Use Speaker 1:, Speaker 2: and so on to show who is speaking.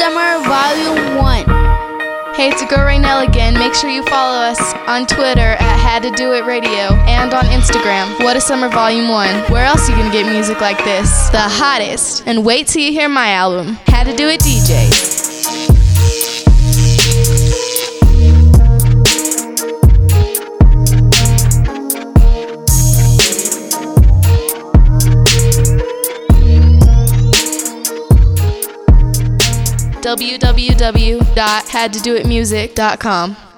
Speaker 1: Summer Volume 1.
Speaker 2: Hey, it's your girl Rainell again. Make sure you follow us on Twitter at Had to Do It Radio and on Instagram. What a Summer Volume 1. Where else you gonna get music like this? The hottest. And wait till you hear my album, Had to Do It DJ. www.had2doitmusic.com.